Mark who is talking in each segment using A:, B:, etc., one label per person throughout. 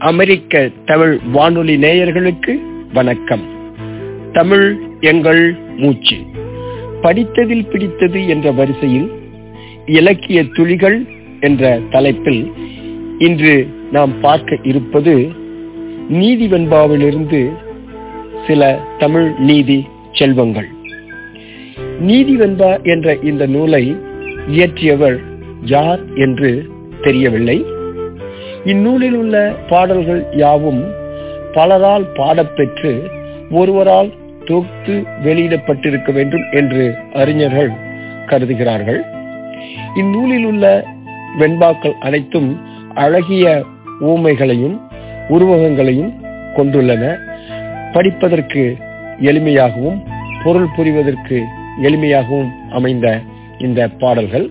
A: அமெரிக்க தமிழ் வானொலி நேயர்களுக்கு வணக்கம். தமிழ் எங்கள் மூச்சு. படித்ததில் பிடித்தது என்ற வரிசையில் இலக்கிய துளிகள் என்ற தலைப்பில் இன்று நாம் பார்க்க இருப்பது நீதி வெண்பாவிலிருந்து சில தமிழ் நீதி செல்வங்கள். நீதி வெண்பா என்ற இந்த நூலை இயற்றியவர் யார் என்று தெரியவில்லை. இந்நூலில் உள்ள பாடல்கள் யாவும் பலரால் பாடப்பெற்று ஒருவரால் தொகுத்து வெளியிடப்பட்டிருக்க வேண்டும் என்று அறிஞர்கள் கருதுகிறார்கள். இந்நூலில் உள்ள வெண்பாக்கள் அனைத்தும் அழகிய ஊமைகளையும் உருவகங்களையும் கொண்டுள்ளன. படிப்பதற்கு எளிமையாகவும் பொருள் புரிவதற்கு எளிமையாகவும் அமைந்த இந்த பாடல்கள்.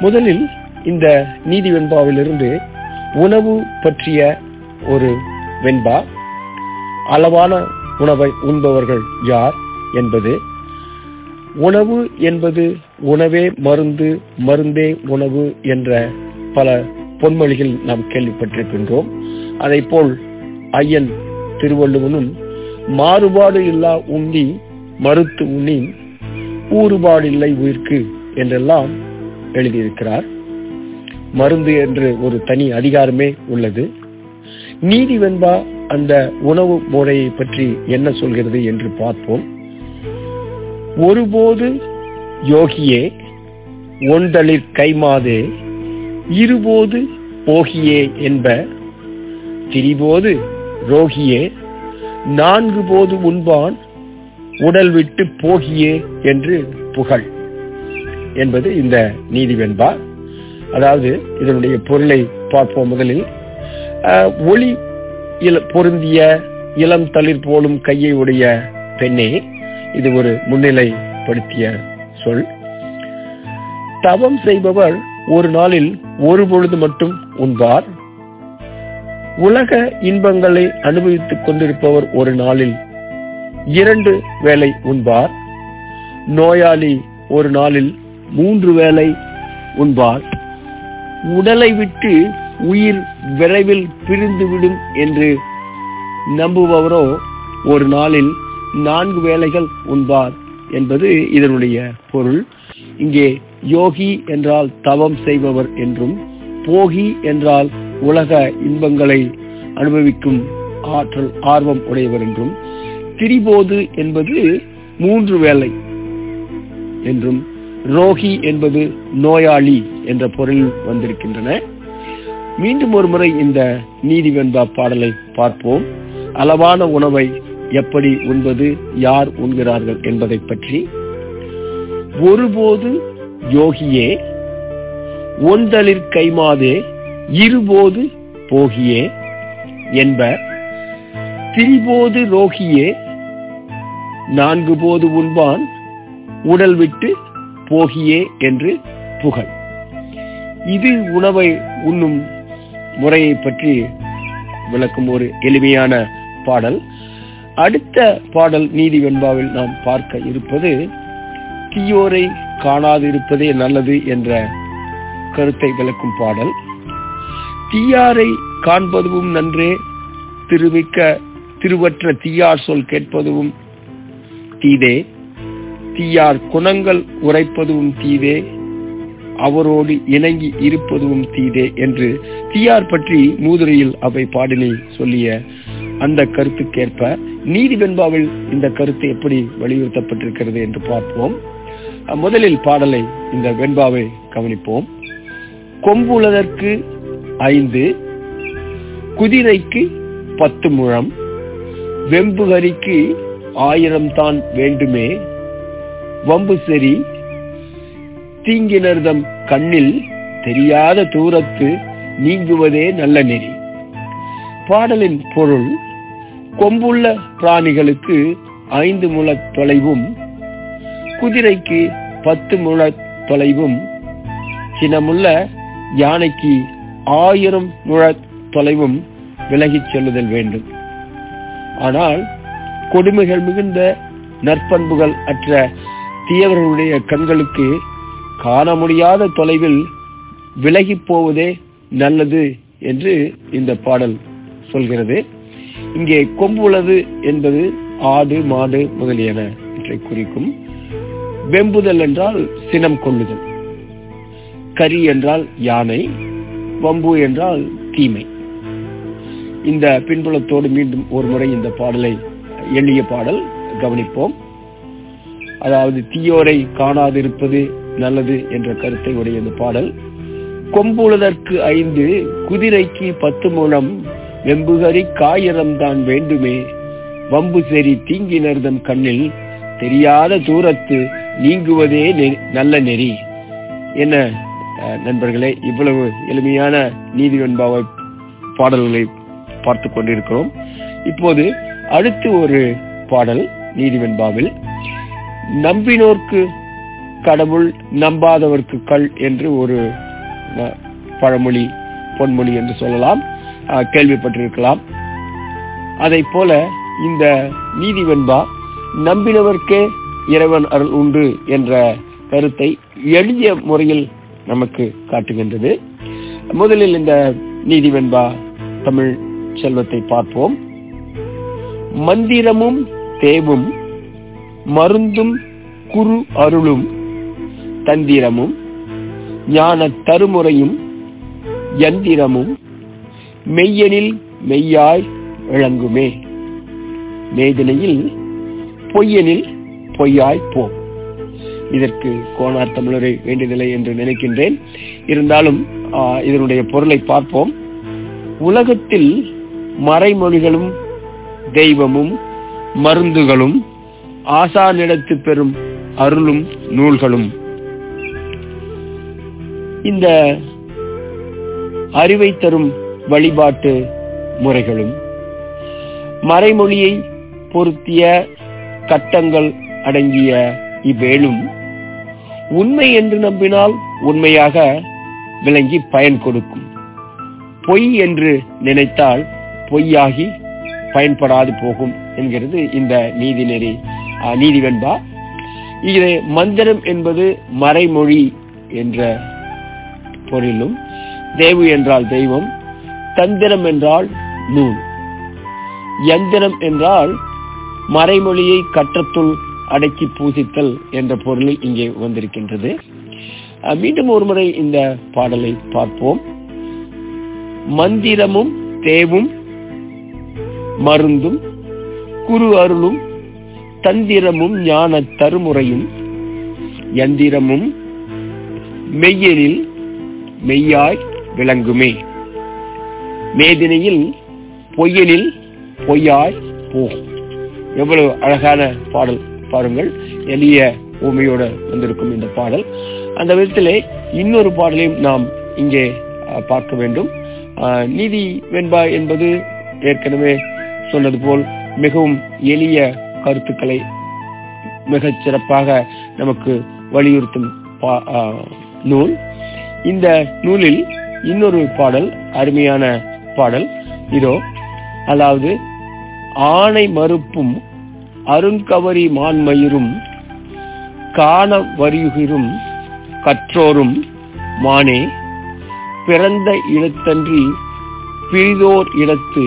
A: முதலில் இந்த நீதி வெண்பாவிலிருந்து உணவு பற்றிய ஒரு வெண்பா. அளவான உணவை உண்பவர்கள் யார் என்பது. உணவு என்பது உணவே மருந்து மருந்தே உணவு என்ற பல பொன்மொழிகள் நாம் கேள்விப்பட்டிருக்கின்றோம். அதை போல் ஐயன் திருவள்ளுவனும் மாறுபாடு இல்லா உண்டி மறுத்து உண்ணின் ஊறுபாடு இல்லை உயிர்க்கு என்றெல்லாம் எழுதியிருக்கிறார். மருந்து என்று ஒரு தனி அதிகாரமே உள்ளது. நீதி வெண்பா அந்த உணவு முறையை பற்றி என்ன சொல்கிறது என்று பார்ப்போம். ஒருபோது யோகியே ஒன்றளிர் கைமாதே இருபோது போகியே என்ப திரிபோது ரோகியே நான்கு போது உண்பான் உடல் விட்டு போகியே என்று புகழ். என்பது இந்த நீதிவெண்பா அதாவது இதனுடைய பொருளை பார்ப்போம் முதலில். ஒளி பொருந்திய இளம் தளிர் போலும் கையை உடைய பெண்ணே இது ஒரு முன்னிலைப்படுத்திய சொல். தவம் செய்பவர் ஒரு நாளில் ஒரு பொழுது மட்டும் உண்பார். உலக இன்பங்களை அனுபவித்துக் கொண்டிருப்பவர் ஒரு நாளில் இரண்டு வேளை உண்பார். நோயாளி ஒரு நாளில் மூன்று வேளை உண்பார். உடலை விட்டு உயிர் விரைவில் பிரிந்துவிடும் என்று நம்புபவரோ ஒரு நாளில் நான்கு வேளைகள் உண்பார் என்பது இதனுடைய பொருள். இங்கே யோகி என்றால் தவம் செய்பவர் என்றும் போகி என்றால் உலக இன்பங்களை அனுபவிக்கும் ஆற்றல் ஆர்வம் உடையவர் என்றும் திரிபோது என்பது மூன்று வேலை என்றும் ரோகி என்பது நோயாளி என்ற பொருள் வந்திருக்கின்றன. மீண்டும் ஒரு முறை இந்த நீதி வெண்பா பாடலை பார்ப்போம். அளவான உணவை எப்படி உண்பது யார் உண்கிறார்கள் என்பதை பற்றி. ஒருபோது யோகியே ஒன்றலிற் கைமாதே இருபோது போகியே என்ப திரிபோது ரோகியே நான்கு போது உண்பான் உடல் விட்டு போகியே என்று புகழ். இது உணவை உண்ணும் முறையை பற்றி விளக்கும் ஒரு எளிமையான பாடல். அடுத்த பாடல் நீதி வெண்பாவில் நாம் பார்க்க இருப்பது தீயோரை காணாதிருப்பதே நல்லது என்ற கருத்தை விளக்கும் பாடல். தீயாரை காண்பதும் நன்றே திருவிக்க திருவற்ற தீயார் சொல் கேட்பதும் தீதே. தீயார் குணங்கள் உரைப்பதும் தீதே அவரோடு இணங்கி இருப்பதும் தீதே என்று தீயார் பற்றி மூதுரையில் அவை பாடலை சொல்லிய அந்த கருத்துக்கேற்ப நீதி வெண்பாவில் இந்த கருத்து எப்படி வலியுறுத்தப்பட்டிருக்கிறது என்று பார்ப்போம். முதலில் பாடலை இந்த வெண்பாவை கவனிப்போம். கொம்புளதற்கு ஐந்து குதிரைக்கு பத்து முழம் வெம்புகரிக்கு ஆயிரம் தான் வேண்டுமே வம்பு சரி தீங்கினர்தம் கண்ணில் தெரியாத தூரத்து நீங்குவதே நல்ல நெறி. பாடலின் பொருள் கொம்புள்ள பிராணிகளுக்கு ஐந்து முழ தொலைவும் குதிரைக்கு பத்து முழ தொலைவும் சினமுள்ள யானைக்கு ஆயிரம் முழ தொலைவும் விலகிச் செல்லுதல் வேண்டும். ஆனால் கொடுமைகள் மிகுந்த நற்பண்புகள் அற்ற தீயவர்களுடைய கண்களுக்கு காண முடியாத தொலைவில் விலகி போவதே நல்லது என்று இந்த பாடல் சொல்கிறது. இங்கே கொம்புள்ளது என்பது ஆடு மாடு முதலியன குறிக்கும். வெம்புதல் என்றால் சினம் கொள்ளுதல். கரி என்றால் யானை வம்பு என்றால் தீமை. இந்த பின்புலத்தோடு மீண்டும் ஒரு முறை இந்த பாடலை எளிய பாடல் கவனிப்போம். அதாவது தீயோரை காணாதிருப்பது நல்லது என்ற கருத்தை உடைய இந்த பாடல். கொம்புளதற்கு ஐந்து குதிரைக்கு பத்து மூலம் வெம்புகரி காயிரம் தான் வேண்டுமே. வம்பு சரி தீங்கினர்தம் கண்ணில் தெரியாத தூரத்து நீங்குவதே நல்ல நெறி. என்ன நண்பர்களே இவ்வளவு எளிமையான நீதிவன்பாவை பாடல்களை பார்த்து கொண்டிருக்கிறோம். இப்போது அடுத்து ஒரு பாடல் நீதிவெண்பாவில் நம்பினோர்க்கு கடவுள் நம்பாதவர்க்கு கள் என்று ஒரு பழமொழி பொன்மொழி என்று சொல்லலாம். கேள்விப்பட்டிருக்கலாம். அதை போல இந்த நீதிவெண்பா நம்பினவர்க்கே இறைவன் அருள் உண்டு என்ற கருத்தை எளிய முறையில் நமக்கு காட்டுகின்றது. முதலில் இந்த நீதிவன்பா தமிழ் செல்வத்தை பார்ப்போம். மந்திரமும் தேவும் மருந்தும் குரு அருளும் தந்திரமும் ஞான தருமுறையும் யந்திரமும் மெய்யனில் மெய்யாய் விளங்குமே. மேதினையில் பொய்யனில் பொய்யாய் போ. இதற்கு கோணார் தமிழரை வேண்டியதில்லை என்று நினைக்கின்றேன். இருந்தாலும் இதனுடைய பொருளை பார்ப்போம். உலகத்தில் மறைமொழிகளும் தெய்வமும் மருந்துகளும் ஆசானிடத்து பெறும் அருளும் நூல்களும். இந்த அறிவை தரும் வழிபாட்டு முறைகளும் மறைமொழியை பொருத்திய கட்டங்கள் அடங்கிய இவ்வேளும் உண்மை என்று நம்பினால் உண்மையாக விளங்கி பயன் கொடுக்கும். பொய் என்று நினைத்தால் பொய்யாகி பயன்படாது போகும் என்கிறது இந்த நீதிநெறி. நீதிவெண்பா இது மந்திரம் என்பது மறைமொழி என்ற பொருளும் தேவு என்றால் தெய்வம் தந்திரம் என்றால் நூல். யந்திரம் என்றால் மறைமொழியை கற்றத்துள் அடக்கி பூசித்தல் என்ற பொருளில் இங்கே வந்திருக்கின்றது. மீண்டும் ஒரு முறை இந்த பாடலை பார்ப்போம். மந்திரமும் தேவும் மருந்தும் குரு அருளும் தந்திரமும் ஞான தருமுறையும் யந்திரமும் மெய்யெனில் மெய்யாய் விளங்குமே. மேதினையில் பொய்யனில் பொய்யாய் போகும். எவ்வளவு அழகான பாடல் பாருங்கள். எளிய ஊமையோட வந்திருக்கும் இந்த பாடல். அந்த விதத்திலே இன்னொரு பாடலையும் நாம் இங்கே பார்க்க வேண்டும். நீதி வெண்பா என்பது ஏற்கனவே சொன்னது போல் மிகவும் எளிய கருத்துக்களை மிகச் சிறப்பாக நமக்கு வலியுறுத்தும் நூல். இந்த நூலில் இன்னொரு பாடல் அருமையான பாடல் இதோ. அதாவது ஆணை மறுப்பும் அருங்கவரி மான்மயிரும் காண வரியுகிரும் கற்றோரும் மானே. பிறந்த இடத்தன்றி பிரிதோர் இடத்து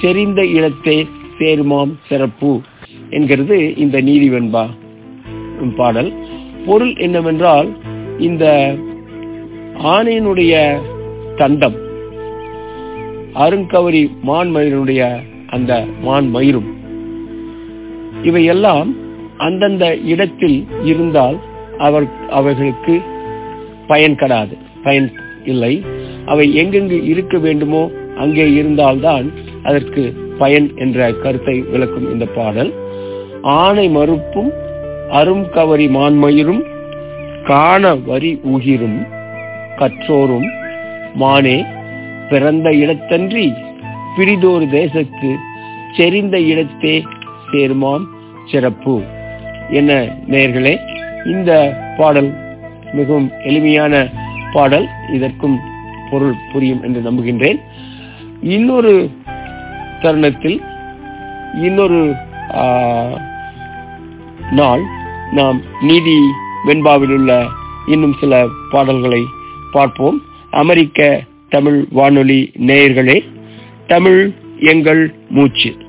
A: செறிந்த இடத்தே சேருமாம் சிறப்பு. என்கிறது இந்த நீதிவெண்பா பாடல். பொருள் என்னவென்றால் இந்த ஆணையினுடைய தண்டம் அருங்கவரி மான் மயிரினுடைய அந்த மான் மயிரும் இவையெல்லாம் அந்தந்த இடத்தில் இருந்தால் அவர் அவர்களுக்கு பயன் கடாது பயன் இல்லை. அவை எங்கெங்கு இருக்க வேண்டுமோ அங்கே இருந்தால்தான் அதற்கு பயன் என்ற கருத்தை விளக்கும் இந்த பாடல். ஆனை மறுப்பும் அரும் கவரி மான்மயிரும் காண வரி உகிரும் கற்றோரும் மானே பிறந்த இடத்தன்றி பிரிதோர் தேசத்து செறிந்த இடத்தே சேர்மாம் சிறப்பு. என்ன நேர்களே இந்த பாடல் மிகவும் எளிமையான பாடல். இதற்கும் பொருள் புரியும் என்று நம்புகின்றேன். இன்னொரு தருணத்தில் இன்னொரு நாள் நாம் நீதி வெண்பாவில் உள்ள இன்னும் சில பாடல்களை பார்ப்போம். அமெரிக்க தமிழ் வானொலி நேயர்களே தமிழ் எங்கள் மூச்சு.